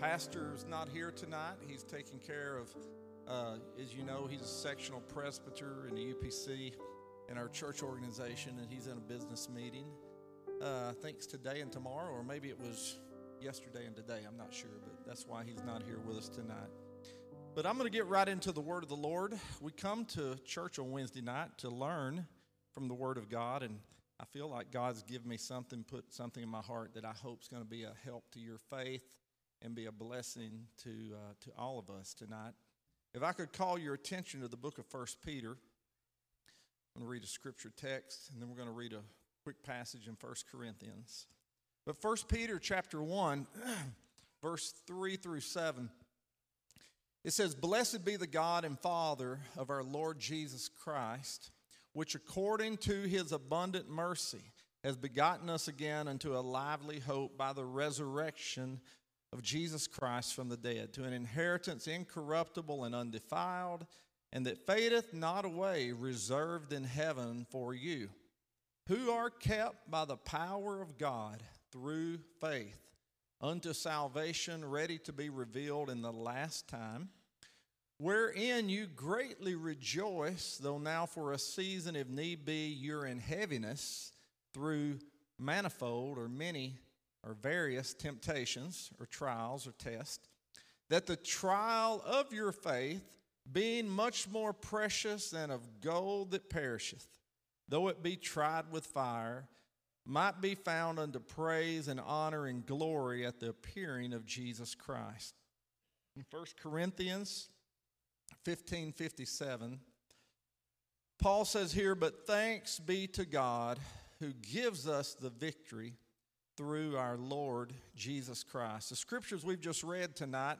pastor's not here tonight. He's taking care of, uh, as you know, he's a sectional presbyter in the UPC in our church organization, and he's in a business meeting. Uh, I think it's today and tomorrow, or maybe it was yesterday and today. I'm not sure, but that's why he's not here with us tonight. But I'm going to get right into the Word of the Lord. We come to church on Wednesday night to learn from the Word of God, and I feel like God's given me something, put something in my heart that I hope is going to be a help to your faith and be a blessing to, uh, to all of us tonight. If I could call your attention to the book of First Peter, I'm going to read a scripture text, and then we're going to read a quick passage in First Corinthians. But First Peter chapter 1, verse 3 through 7, it says, Blessed be the God and Father of our Lord Jesus Christ, which according to his abundant mercy has begotten us again unto a lively hope by the resurrection of Jesus Christ from the dead, to an inheritance incorruptible and undefiled, and that fadeth not away, reserved in heaven for you, who are kept by the power of God through faith unto salvation, ready to be revealed in the last time, wherein you greatly rejoice, though now for a season, if need be, you're in heaviness through manifold or many or various temptations or trials or tests, that the trial of your faith, being much more precious than of gold that perisheth, though it be tried with fire, might be found unto praise and honor and glory at the appearing of Jesus Christ. In 1 Corinthians 15 57, Paul says here, But thanks be to God who gives us the victory through our Lord Jesus Christ. The scriptures we've just read tonight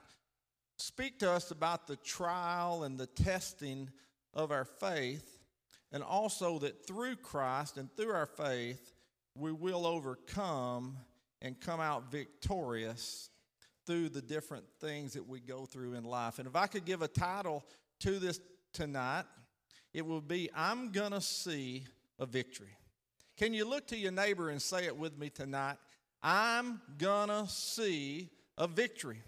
speak to us about the trial and the testing of our faith, and also that through Christ and through our faith, we will overcome and come out victorious through the different things that we go through in life. And if I could give a title to this tonight, it would be I'm going to see a victory. Can you look to your neighbor and say it with me tonight? I'm gonna see a victory.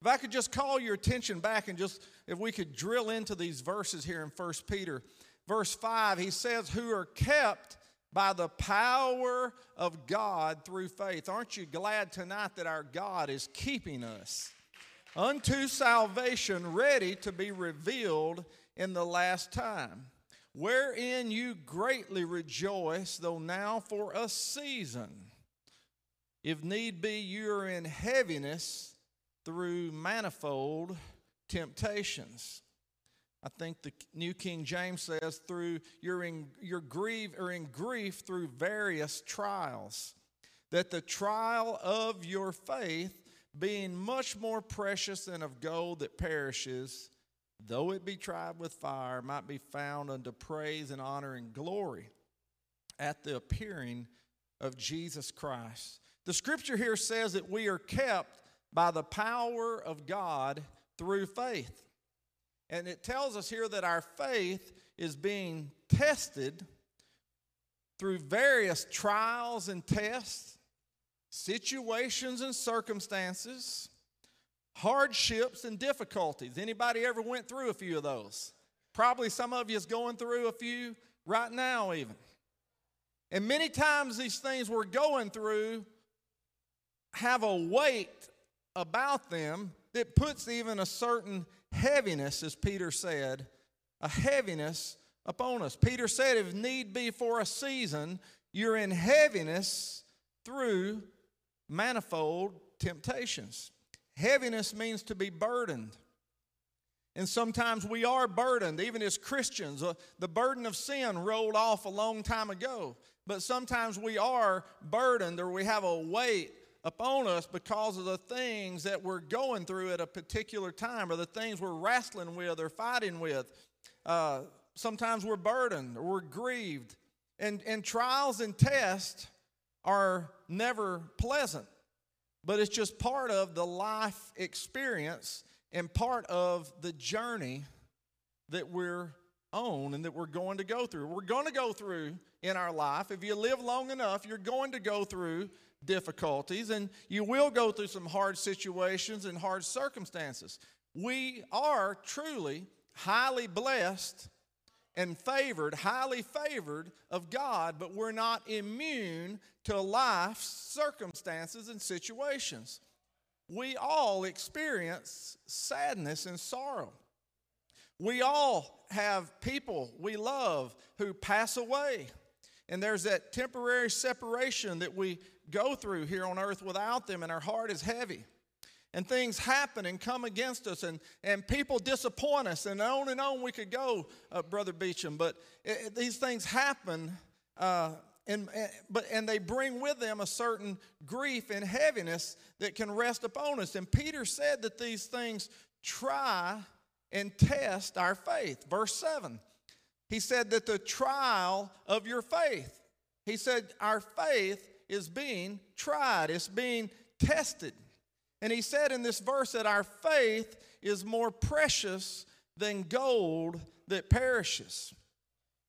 If I could just call your attention back and just, if we could drill into these verses here in 1 Peter, verse 5, he says, Who are kept by the power of God through faith. Aren't you glad tonight that our God is keeping us unto salvation, ready to be revealed in the last time? Wherein you greatly rejoice, though now for a season if need be, you're in heaviness through manifold temptations. I think the New King James says through you're in your grief or in grief through various trials. That the trial of your faith, being much more precious than of gold that perishes, though it be tried with fire, might be found unto praise and honor and glory at the appearing of Jesus Christ. The scripture here says that we are kept by the power of God through faith. And it tells us here that our faith is being tested through various trials and tests, situations and circumstances, hardships and difficulties. Anybody ever went through a few of those? Probably some of you is going through a few right now even. And many times these things we're going through have a weight about them that puts even a certain heaviness, as Peter said, a heaviness upon us. Peter said, if need be for a season, you're in heaviness through manifold temptations. Heaviness means to be burdened. And sometimes we are burdened, even as Christians. Uh, the burden of sin rolled off a long time ago. But sometimes we are burdened or we have a weight upon us because of the things that we're going through at a particular time or the things we're wrestling with or fighting with. Uh, sometimes we're burdened or we're grieved. And, and trials and tests are never pleasant, but it's just part of the life experience and part of the journey that we're on and that we're going to go through. We're going to go through in our life. If you live long enough, you're going to go through difficulties and you will go through some hard situations and hard circumstances. We are truly highly blessed and favored, highly favored of God, but we're not immune to life's circumstances and situations. We all experience sadness and sorrow. We all have people we love who pass away. And there's that temporary separation that we go through here on earth without them, and our heart is heavy. And things happen and come against us and, and people disappoint us and on and on we could go uh, brother beecham. But it, it, these things happen uh, and, and, but, and they bring with them a certain grief and heaviness that can rest upon us. And peter said that these things try and test our faith. Verse 7 he said that the trial of your faith he said our faith is being tried it's being tested and he said in this verse that our faith is more precious than gold that perishes.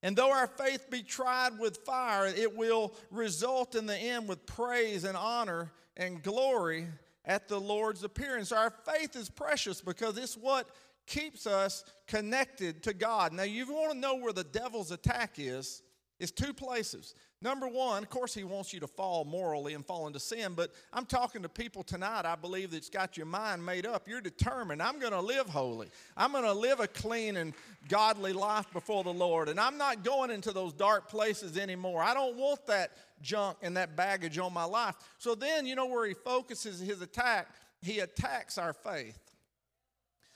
And though our faith be tried with fire, it will result in the end with praise and honor and glory at the Lord's appearance. Our faith is precious because it's what keeps us connected to God. Now, you want to know where the devil's attack is, it's two places. Number one, of course, he wants you to fall morally and fall into sin, but I'm talking to people tonight, I believe, that's got your mind made up. You're determined, I'm going to live holy. I'm going to live a clean and godly life before the Lord, and I'm not going into those dark places anymore. I don't want that junk and that baggage on my life. So then, you know where he focuses his attack? He attacks our faith.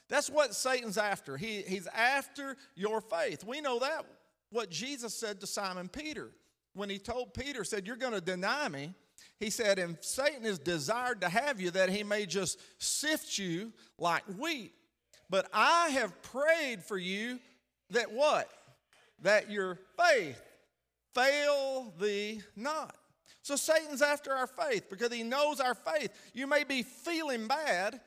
That's what Satan's after. He, he's after your faith. We know that, what Jesus said to Simon Peter when he told Peter, said, You're going to deny me. He said, And Satan is desired to have you that he may just sift you like wheat. But I have prayed for you that what? That your faith fail thee not. So Satan's after our faith because he knows our faith. You may be feeling bad,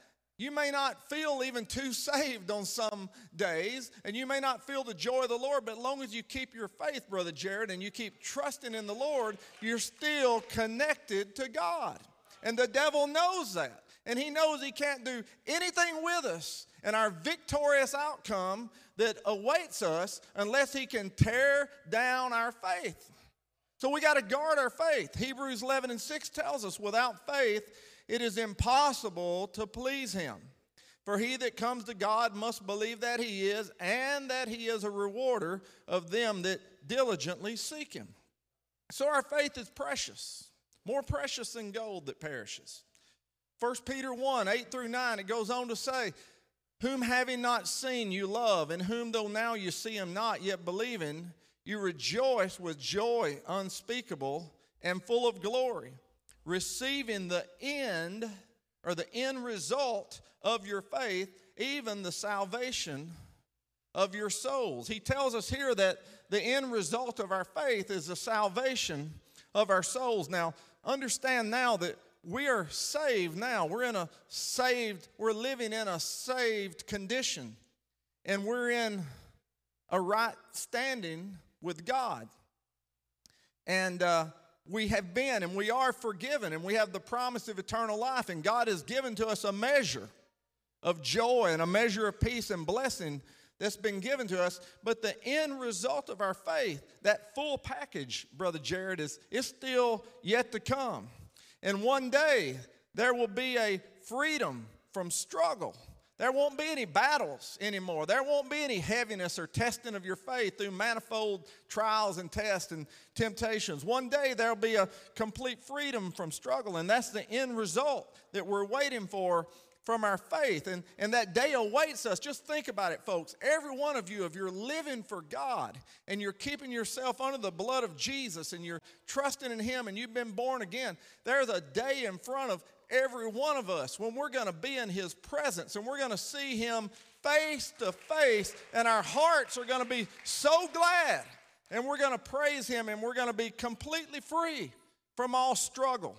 you may not feel even too saved on some days, and you may not feel the joy of the Lord, but as long as you keep your faith, Brother Jared, and you keep trusting in the Lord, you're still connected to God. And the devil knows that. And he knows he can't do anything with us and our victorious outcome that awaits us unless he can tear down our faith. So we got to guard our faith. Hebrews 11 and 6 tells us without faith, it is impossible to please him. For he that comes to God must believe that he is, and that he is a rewarder of them that diligently seek him. So our faith is precious, more precious than gold that perishes. 1 Peter 1 8 through 9, it goes on to say, Whom having not seen you love, and whom though now you see him not, yet believing, you rejoice with joy unspeakable and full of glory receiving the end or the end result of your faith, even the salvation of your souls. He tells us here that the end result of our faith is the salvation of our souls. Now, understand now that we are saved now. We're in a saved, we're living in a saved condition. And we're in a right standing with God. And uh, we have been and we are forgiven and we have the promise of eternal life and God has given to us a measure of joy and a measure of peace and blessing that's been given to us. But the end result of our faith that full package brother Jared is is still yet to come. And one day there will be a freedom from struggle there won't be any battles anymore. There won't be any heaviness or testing of your faith through manifold trials and tests and temptations. One day there'll be a complete freedom from struggle, and that's the end result that we're waiting for from our faith. And, and that day awaits us. Just think about it, folks. Every one of you, if you're living for God and you're keeping yourself under the blood of Jesus and you're trusting in Him and you've been born again, there's a day in front of every one of us when we're going to be in His presence and we're going to see Him face to face, and our hearts are going to be so glad, and we're going to praise Him, and we're going to be completely free from all struggle.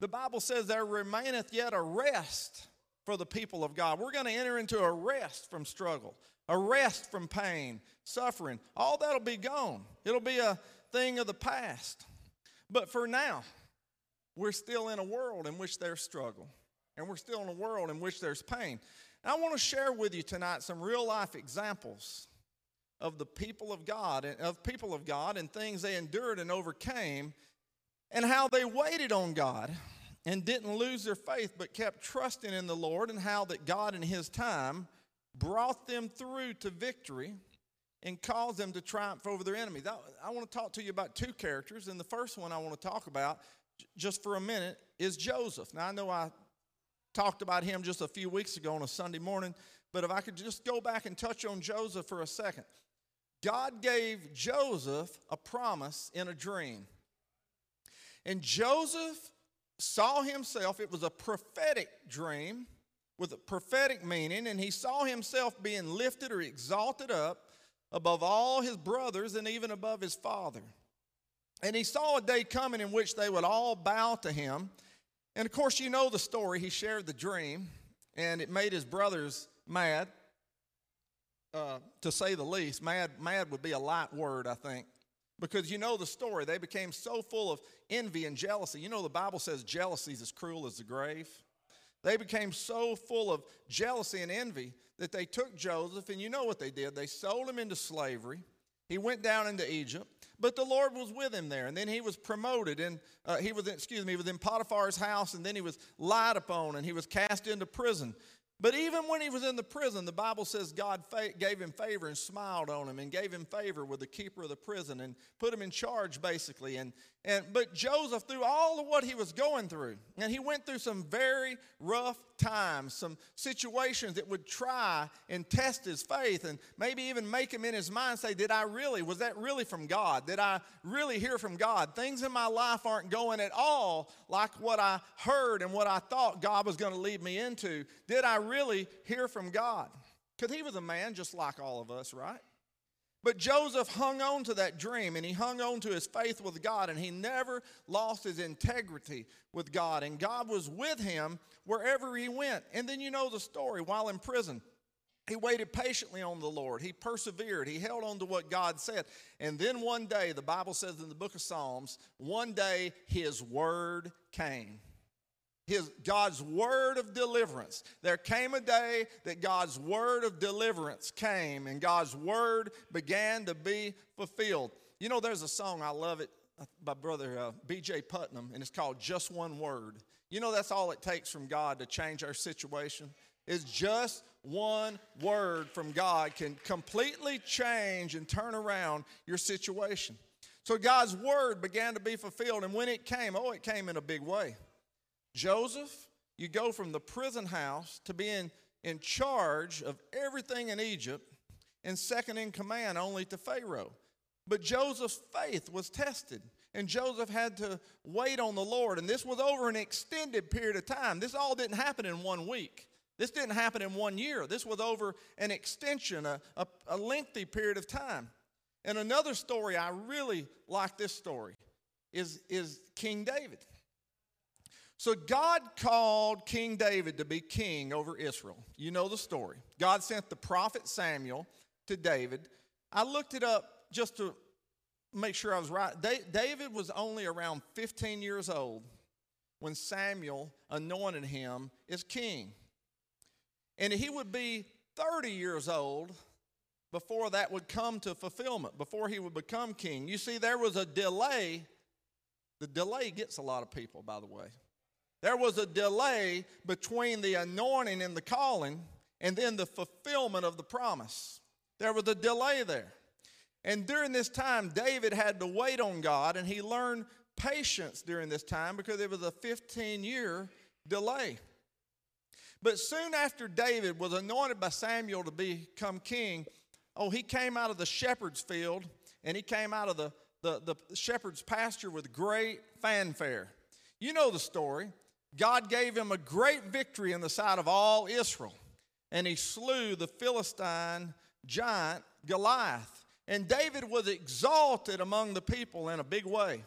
The Bible says there remaineth yet a rest for the people of God. We're going to enter into a rest from struggle, a rest from pain, suffering. All that'll be gone. It'll be a thing of the past. But for now, we're still in a world in which there's struggle, and we're still in a world in which there's pain. And I want to share with you tonight some real life examples of the people of God and of people of God and things they endured and overcame and how they waited on God and didn't lose their faith but kept trusting in the Lord and how that God in his time brought them through to victory and caused them to triumph over their enemies. I, I want to talk to you about two characters and the first one I want to talk about just for a minute is Joseph. Now I know I talked about him just a few weeks ago on a Sunday morning, but if I could just go back and touch on Joseph for a second. God gave Joseph a promise in a dream. And Joseph saw himself, it was a prophetic dream with a prophetic meaning, and he saw himself being lifted or exalted up above all his brothers and even above his father. And he saw a day coming in which they would all bow to him. And of course, you know the story. He shared the dream, and it made his brothers mad uh, to say the least. Mad, mad would be a light word, I think, because you know the story. They became so full of envy and jealousy. You know the Bible says jealousy is as cruel as the grave. They became so full of jealousy and envy that they took Joseph, and you know what they did? They sold him into slavery. He went down into Egypt, but the Lord was with him there. And then he was promoted, and uh, he was, excuse me, he was in Potiphar's house, and then he was lied upon, and he was cast into prison. But even when he was in the prison, the Bible says God gave him favor and smiled on him and gave him favor with the keeper of the prison and put him in charge, basically. And, and, but Joseph, through all of what he was going through, and he went through some very rough times, some situations that would try and test his faith and maybe even make him in his mind say, Did I really, was that really from God? Did I really hear from God? Things in my life aren't going at all like what I heard and what I thought God was going to lead me into. Did I really hear from God? Because he was a man just like all of us, right? But Joseph hung on to that dream and he hung on to his faith with God and he never lost his integrity with God. And God was with him wherever he went. And then you know the story while in prison. He waited patiently on the Lord. He persevered. He held on to what God said. And then one day, the Bible says in the book of Psalms, one day his word came his God's word of deliverance. There came a day that God's word of deliverance came and God's word began to be fulfilled. You know, there's a song, I love it, uh, by brother uh, B.J. Putnam, and it's called Just One Word. You know, that's all it takes from God to change our situation. Is just one word from God can completely change and turn around your situation. So God's word began to be fulfilled, and when it came, oh, it came in a big way. Joseph, you go from the prison house to being in charge of everything in Egypt and second in command only to Pharaoh. But Joseph's faith was tested, and Joseph had to wait on the Lord. And this was over an extended period of time. This all didn't happen in one week. This didn't happen in one year. This was over an extension, a, a, a lengthy period of time. And another story, I really like this story, is, is King David. So God called King David to be king over Israel. You know the story. God sent the prophet Samuel to David. I looked it up just to make sure I was right. David was only around 15 years old when Samuel anointed him as king. And he would be 30 years old before that would come to fulfillment, before he would become king. You see, there was a delay. The delay gets a lot of people, by the way. There was a delay between the anointing and the calling and then the fulfillment of the promise. There was a delay there. And during this time, David had to wait on God and he learned patience during this time because it was a 15 year delay. But soon after David was anointed by Samuel to become king, oh, he came out of the shepherd's field and he came out of the, the, the shepherd's pasture with great fanfare. You know the story. God gave him a great victory in the sight of all Israel, and he slew the Philistine giant Goliath. And David was exalted among the people in a big way.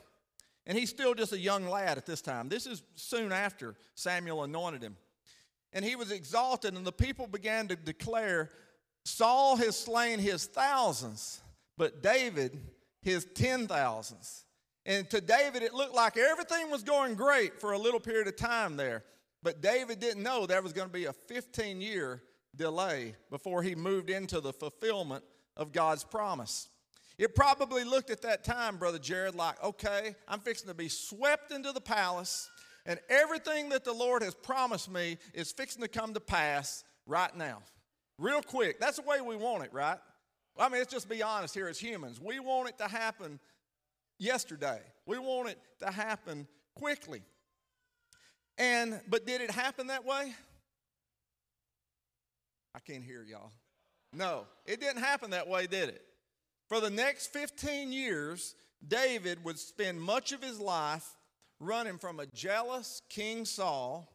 And he's still just a young lad at this time. This is soon after Samuel anointed him. And he was exalted, and the people began to declare Saul has slain his thousands, but David his ten thousands. And to David, it looked like everything was going great for a little period of time there. But David didn't know there was going to be a 15 year delay before he moved into the fulfillment of God's promise. It probably looked at that time, Brother Jared, like, okay, I'm fixing to be swept into the palace, and everything that the Lord has promised me is fixing to come to pass right now. Real quick. That's the way we want it, right? I mean, let's just be honest here as humans. We want it to happen yesterday. We want it to happen quickly. And but did it happen that way? I can't hear y'all. No, it didn't happen that way, did it? For the next 15 years, David would spend much of his life running from a jealous King Saul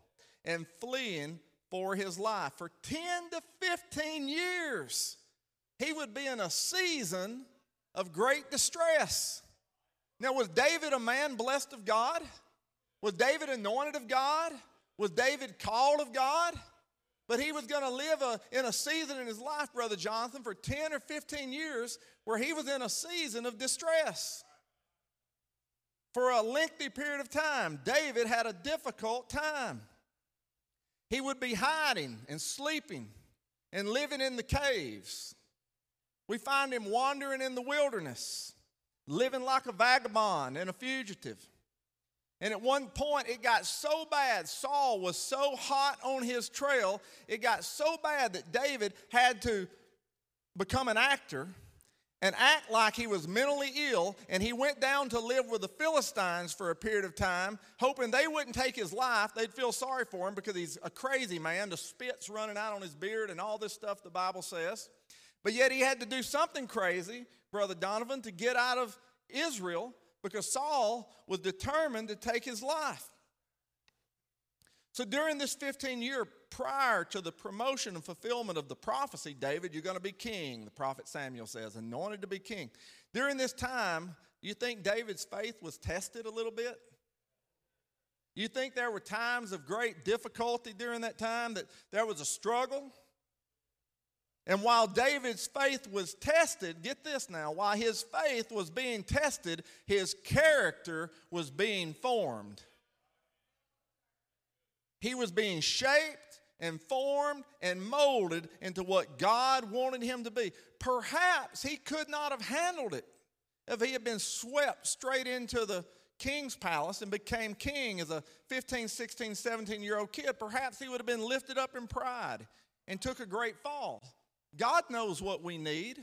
and fleeing for his life. For 10 to 15 years, he would be in a season of great distress. Now, was David a man blessed of God? Was David anointed of God? Was David called of God? But he was going to live a, in a season in his life, Brother Jonathan, for 10 or 15 years where he was in a season of distress. For a lengthy period of time, David had a difficult time. He would be hiding and sleeping and living in the caves. We find him wandering in the wilderness, living like a vagabond and a fugitive. And at one point, it got so bad, Saul was so hot on his trail, it got so bad that David had to become an actor and act like he was mentally ill, and he went down to live with the Philistines for a period of time, hoping they wouldn't take his life. They'd feel sorry for him because he's a crazy man. The spit's running out on his beard and all this stuff the Bible says. But yet he had to do something crazy, Brother Donovan, to get out of Israel because Saul was determined to take his life. So during this 15 year prior to the promotion and fulfillment of the prophecy, David, you're going to be king, the prophet Samuel says, anointed to be king. During this time, you think David's faith was tested a little bit? You think there were times of great difficulty during that time, that there was a struggle? And while David's faith was tested, get this now, while his faith was being tested, his character was being formed. He was being shaped and formed and molded into what God wanted him to be. Perhaps he could not have handled it if he had been swept straight into the king's palace and became king as a 15, 16, 17 year old kid. Perhaps he would have been lifted up in pride and took a great fall. God knows what we need.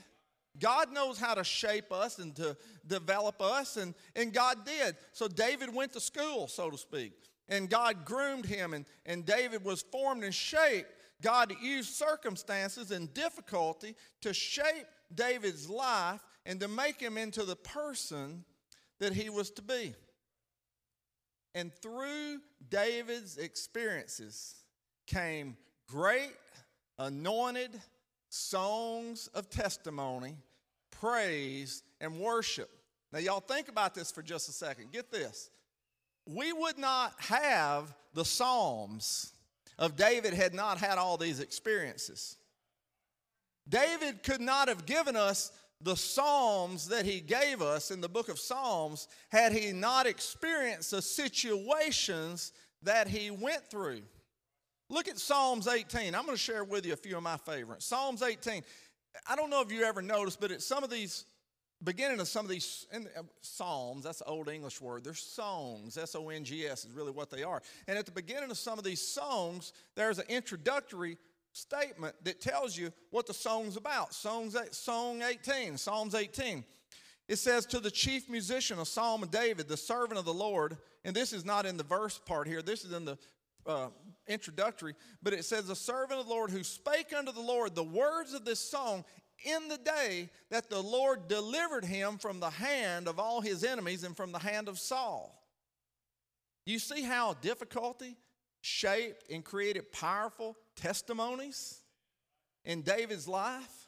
God knows how to shape us and to develop us, and, and God did. So David went to school, so to speak and God groomed him, and, and David was formed and shaped. God used circumstances and difficulty to shape David's life and to make him into the person that he was to be. And through David's experiences came great anointed songs of testimony, praise, and worship. Now, y'all think about this for just a second. Get this we would not have the Psalms of David had not had all these experiences. David could not have given us the Psalms that he gave us in the book of Psalms had he not experienced the situations that he went through. Look at Psalms 18. I'm going to share with you a few of my favorites. Psalms 18. I don't know if you ever noticed, but at some of these beginning of some of these uh, psalms that's an old english word they're songs s-o-n-g-s is really what they are and at the beginning of some of these songs there's an introductory statement that tells you what the song's about songs song 18 psalms 18 it says to the chief musician a psalm of david the servant of the lord and this is not in the verse part here this is in the uh, introductory, but it says, The servant of the Lord who spake unto the Lord the words of this song in the day that the Lord delivered him from the hand of all his enemies and from the hand of Saul. You see how difficulty shaped and created powerful testimonies in David's life?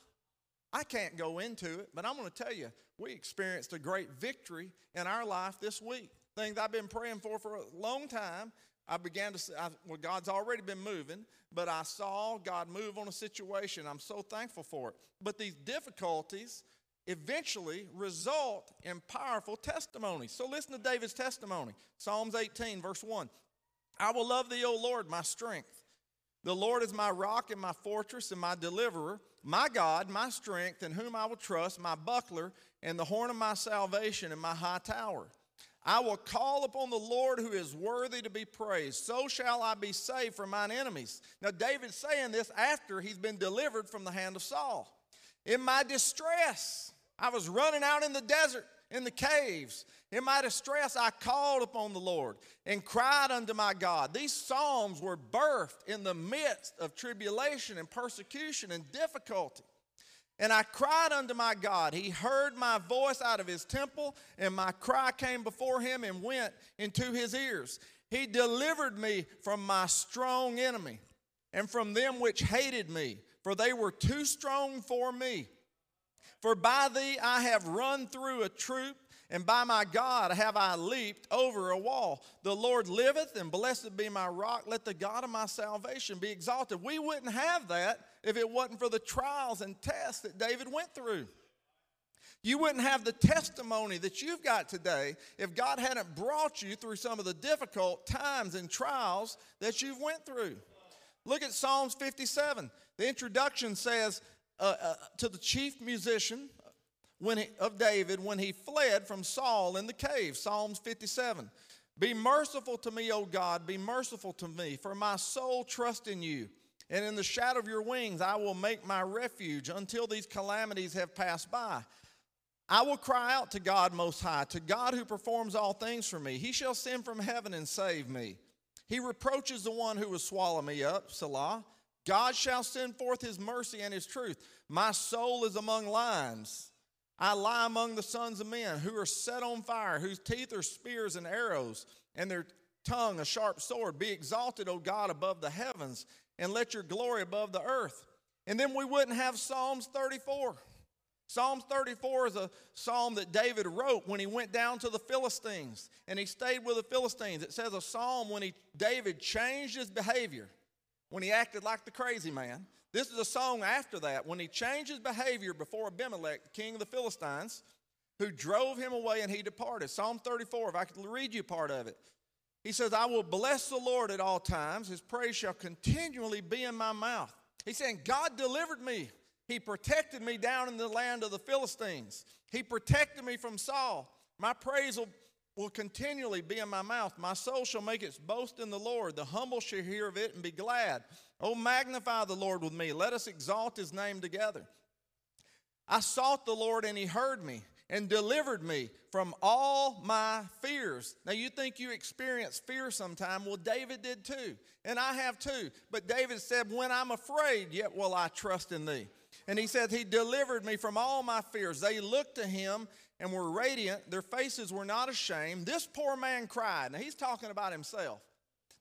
I can't go into it, but I'm going to tell you, we experienced a great victory in our life this week. Things I've been praying for for a long time, I began to say, well, God's already been moving, but I saw God move on a situation. I'm so thankful for it. But these difficulties, eventually result in powerful testimonies. So listen to David's testimony Psalms 18, verse 1. I will love thee, O Lord, my strength. The Lord is my rock and my fortress and my deliverer, my God, my strength, in whom I will trust, my buckler and the horn of my salvation and my high tower. I will call upon the Lord who is worthy to be praised. So shall I be saved from mine enemies. Now, David's saying this after he's been delivered from the hand of Saul. In my distress, I was running out in the desert, in the caves. In my distress, I called upon the Lord and cried unto my God. These Psalms were birthed in the midst of tribulation and persecution and difficulty. And I cried unto my God. He heard my voice out of his temple, and my cry came before him and went into his ears. He delivered me from my strong enemy and from them which hated me, for they were too strong for me. For by thee I have run through a troop, and by my God have I leaped over a wall. The Lord liveth, and blessed be my rock. Let the God of my salvation be exalted. We wouldn't have that if it wasn't for the trials and tests that David went through. You wouldn't have the testimony that you've got today if God hadn't brought you through some of the difficult times and trials that you've went through. Look at Psalms 57. The introduction says uh, uh, to the chief musician when he, of David when he fled from Saul in the cave. Psalms 57. Be merciful to me, O God, be merciful to me, for my soul trusts in you. And in the shadow of your wings I will make my refuge until these calamities have passed by. I will cry out to God Most High, to God who performs all things for me. He shall send from heaven and save me. He reproaches the one who will swallow me up, Selah. God shall send forth his mercy and his truth. My soul is among lions. I lie among the sons of men who are set on fire, whose teeth are spears and arrows, and their tongue a sharp sword. Be exalted, O God, above the heavens, and let your glory above the earth. And then we wouldn't have Psalms 34. Psalms 34 is a psalm that David wrote when he went down to the Philistines and he stayed with the Philistines. It says a psalm when he, David changed his behavior, when he acted like the crazy man. This is a song after that when he changed his behavior before Abimelech, the king of the Philistines, who drove him away and he departed. Psalm 34, if I could read you part of it. He says, I will bless the Lord at all times. His praise shall continually be in my mouth. He's saying, God delivered me. He protected me down in the land of the Philistines. He protected me from Saul. My praise will, will continually be in my mouth. My soul shall make its boast in the Lord. The humble shall hear of it and be glad. Oh, magnify the Lord with me. Let us exalt his name together. I sought the Lord and he heard me and delivered me from all my fears. Now, you think you experience fear sometime. Well, David did too, and I have too. But David said, When I'm afraid, yet will I trust in thee. And he said, He delivered me from all my fears. They looked to him and were radiant. Their faces were not ashamed. This poor man cried. Now, he's talking about himself.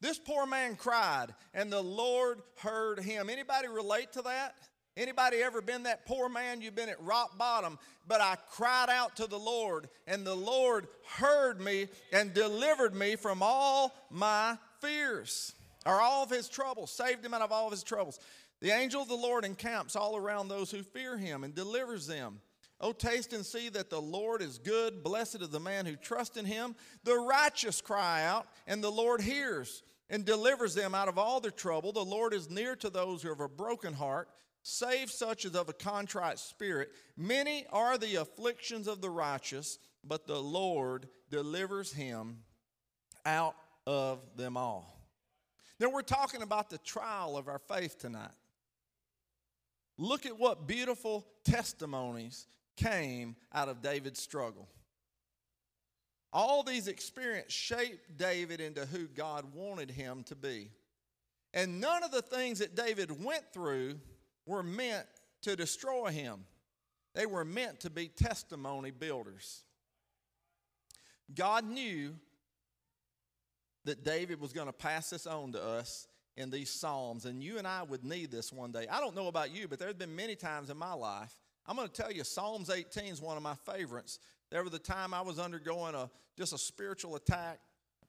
This poor man cried, and the Lord heard him. Anybody relate to that? Anybody ever been that poor man? You've been at rock bottom, but I cried out to the Lord, and the Lord heard me and delivered me from all my fears, or all of his troubles, saved him out of all of his troubles. The angel of the Lord encamps all around those who fear him and delivers them. Oh, taste and see that the Lord is good. Blessed is the man who trusts in him. The righteous cry out, and the Lord hears and delivers them out of all their trouble. The Lord is near to those who have a broken heart, save such as of a contrite spirit. Many are the afflictions of the righteous, but the Lord delivers him out of them all. Now, we're talking about the trial of our faith tonight. Look at what beautiful testimonies came out of David's struggle. All these experiences shaped David into who God wanted him to be. And none of the things that David went through were meant to destroy him, they were meant to be testimony builders. God knew that David was going to pass this on to us in these Psalms, and you and I would need this one day. I don't know about you, but there have been many times in my life. I'm going to tell you, Psalms 18 is one of my favorites there was a time I was undergoing a just a spiritual attack,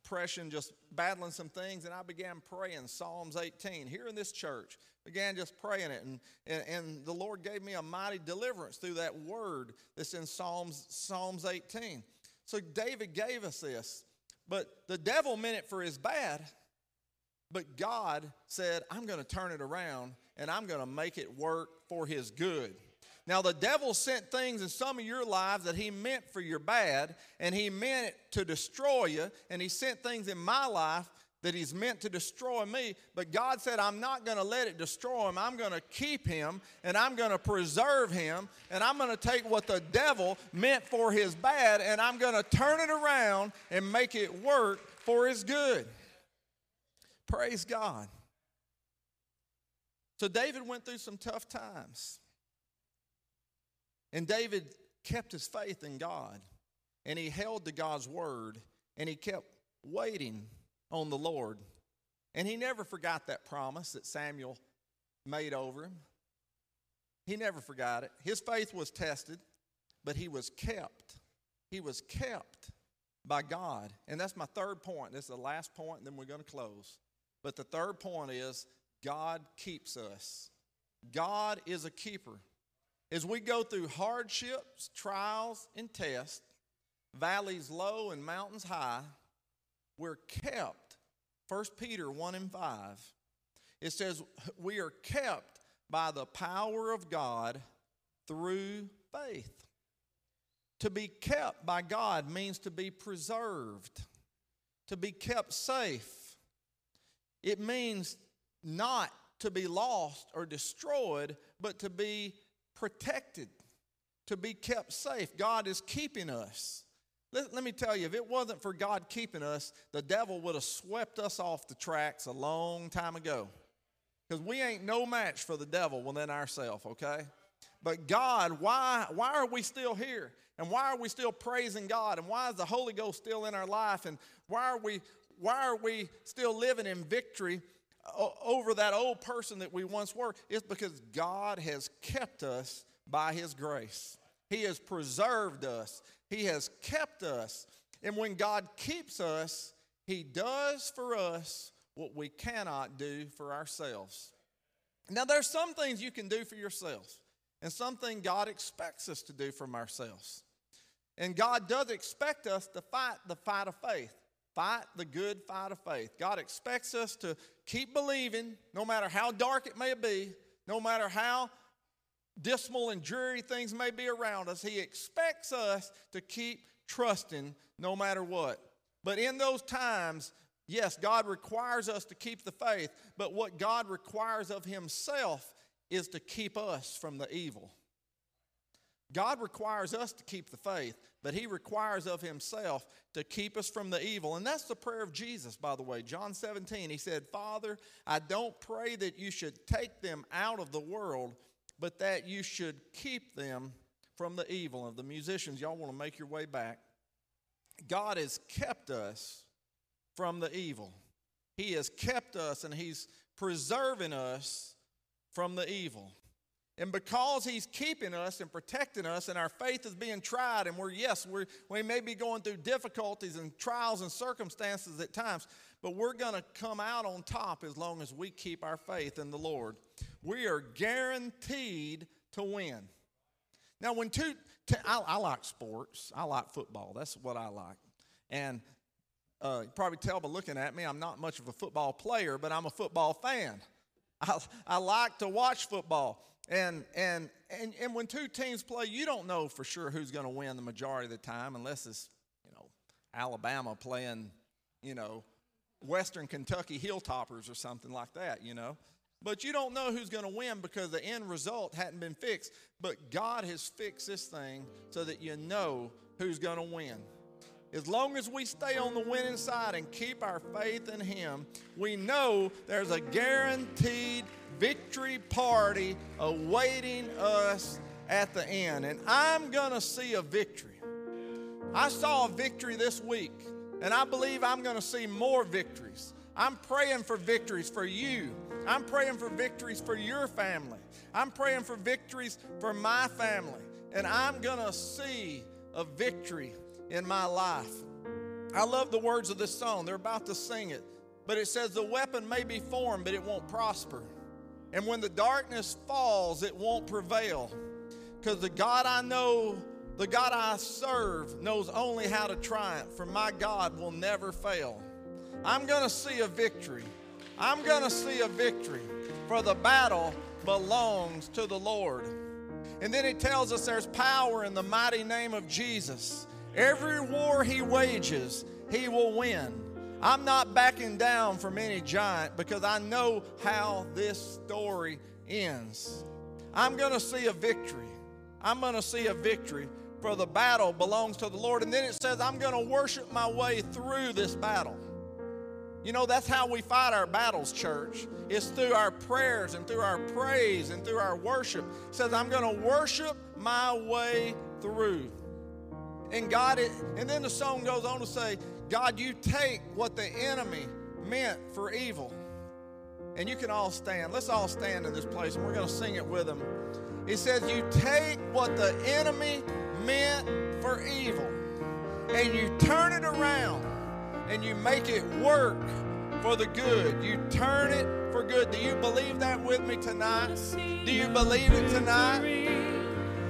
depression, just battling some things, and I began praying Psalms 18 here in this church. Began just praying it, and, and, and the Lord gave me a mighty deliverance through that word that's in Psalms, Psalms 18. So David gave us this, but the devil meant it for his bad, but God said, I'm going to turn it around and I'm going to make it work for his good. Now, the devil sent things in some of your lives that he meant for your bad, and he meant it to destroy you, and he sent things in my life that he's meant to destroy me. But God said, I'm not going to let it destroy him. I'm going to keep him, and I'm going to preserve him, and I'm going to take what the devil meant for his bad, and I'm going to turn it around and make it work for his good. Praise God. So David went through some tough times. And David kept his faith in God and he held to God's word and he kept waiting on the Lord. And he never forgot that promise that Samuel made over him. He never forgot it. His faith was tested, but he was kept. He was kept by God. And that's my third point. This is the last point, and then we're going to close. But the third point is God keeps us. God is a keeper. As we go through hardships, trials, and tests, valleys low and mountains high, we're kept. 1 Peter 1 and 5. It says, We are kept by the power of God through faith. To be kept by God means to be preserved, to be kept safe. It means not to be lost or destroyed, but to be protected, to be kept safe. God is keeping us. Let, let, me tell you, if it wasn't for God keeping us, the devil would have swept us off the tracks a long time ago. Because we ain't no match for the devil within ourselves, okay? But God, why, why are we still here? And why are we still praising God? And why is the Holy Ghost still in our life? And why are we, why are we still living in victory over that old person that we once were, it's because God has kept us by His grace. He has preserved us, He has kept us. And when God keeps us, He does for us what we cannot do for ourselves. Now, there's some things you can do for yourselves, and something God expects us to do from ourselves. And God does expect us to fight the fight of faith. Fight the good fight of faith. God expects us to keep believing, no matter how dark it may be, no matter how dismal and dreary things may be around us. He expects us to keep trusting no matter what. But in those times, yes, God requires us to keep the faith, but what God requires of Himself is to keep us from the evil. God requires us to keep the faith, but He requires of Himself to keep us from the evil. And that's the prayer of Jesus, by the way. John 17, He said, Father, I don't pray that you should take them out of the world, but that you should keep them from the evil. Of the musicians, y'all want to make your way back. God has kept us from the evil. He has kept us and He's preserving us from the evil. And because He's keeping us and protecting us, and our faith is being tried, and we're, yes, we're, we may be going through difficulties and trials and circumstances at times, but we're going to come out on top as long as we keep our faith in the Lord. We are guaranteed to win. Now, when two, t- I, I like sports, I like football. That's what I like. And uh, you probably tell by looking at me, I'm not much of a football player, but I'm a football fan. I, I like to watch football. And, and, and, and when two teams play, you don't know for sure who's going to win the majority of the time unless it's, you know, Alabama playing, you know, Western Kentucky Hilltoppers or something like that, you know. But you don't know who's going to win because the end result hadn't been fixed. But God has fixed this thing so that you know who's going to win. As long as we stay on the winning side and keep our faith in Him, we know there's a guaranteed victory party awaiting us at the end. And I'm going to see a victory. I saw a victory this week, and I believe I'm going to see more victories. I'm praying for victories for you. I'm praying for victories for your family. I'm praying for victories for my family. And I'm going to see a victory in my life. I love the words of this song. They're about to sing it. But it says, The weapon may be formed, but it won't prosper. And when the darkness falls, it won't prevail. Because the God I know, the God I serve, knows only how to triumph, for my God will never fail. I'm going to see a victory. I'm going to see a victory, for the battle belongs to the Lord. And then he tells us there's power in the mighty name of Jesus. Every war he wages, he will win. I'm not backing down from any giant because I know how this story ends. I'm going to see a victory. I'm going to see a victory, for the battle belongs to the Lord. And then it says, I'm going to worship my way through this battle. You know, that's how we fight our battles, church. It's through our prayers and through our praise and through our worship. It says, I'm going to worship my way through. And God, it, and then the song goes on to say, God, you take what the enemy meant for evil. And you can all stand. Let's all stand in this place and we're going to sing it with them. He says, You take what the enemy meant for evil and you turn it around and you make it work for the good. You turn it for good. Do you believe that with me tonight? Do you believe it tonight?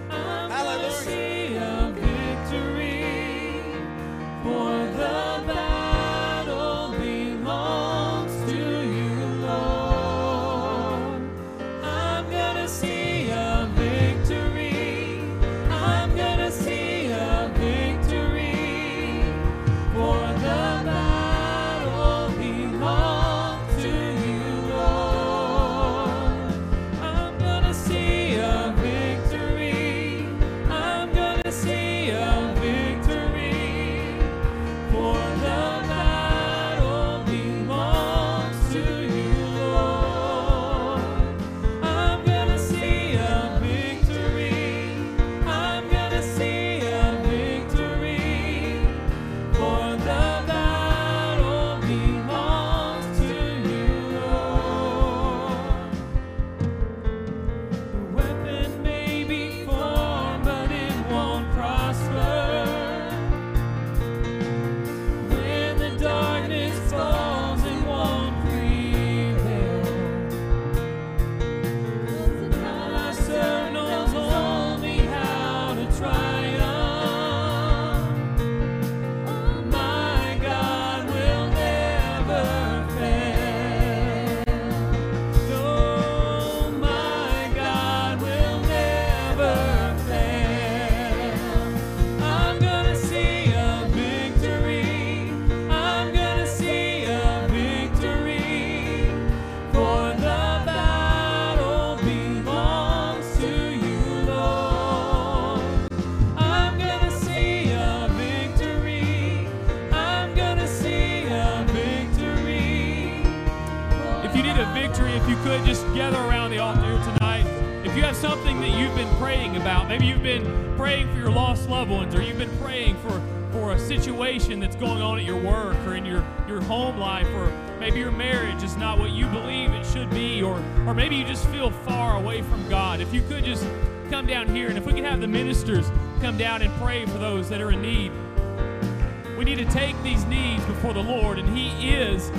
Hallelujah. for the battle. or maybe you just feel far away from God, if you could just come down here and if we could have the ministers come down and pray for those that are in need. We need to take these needs before the Lord, and He is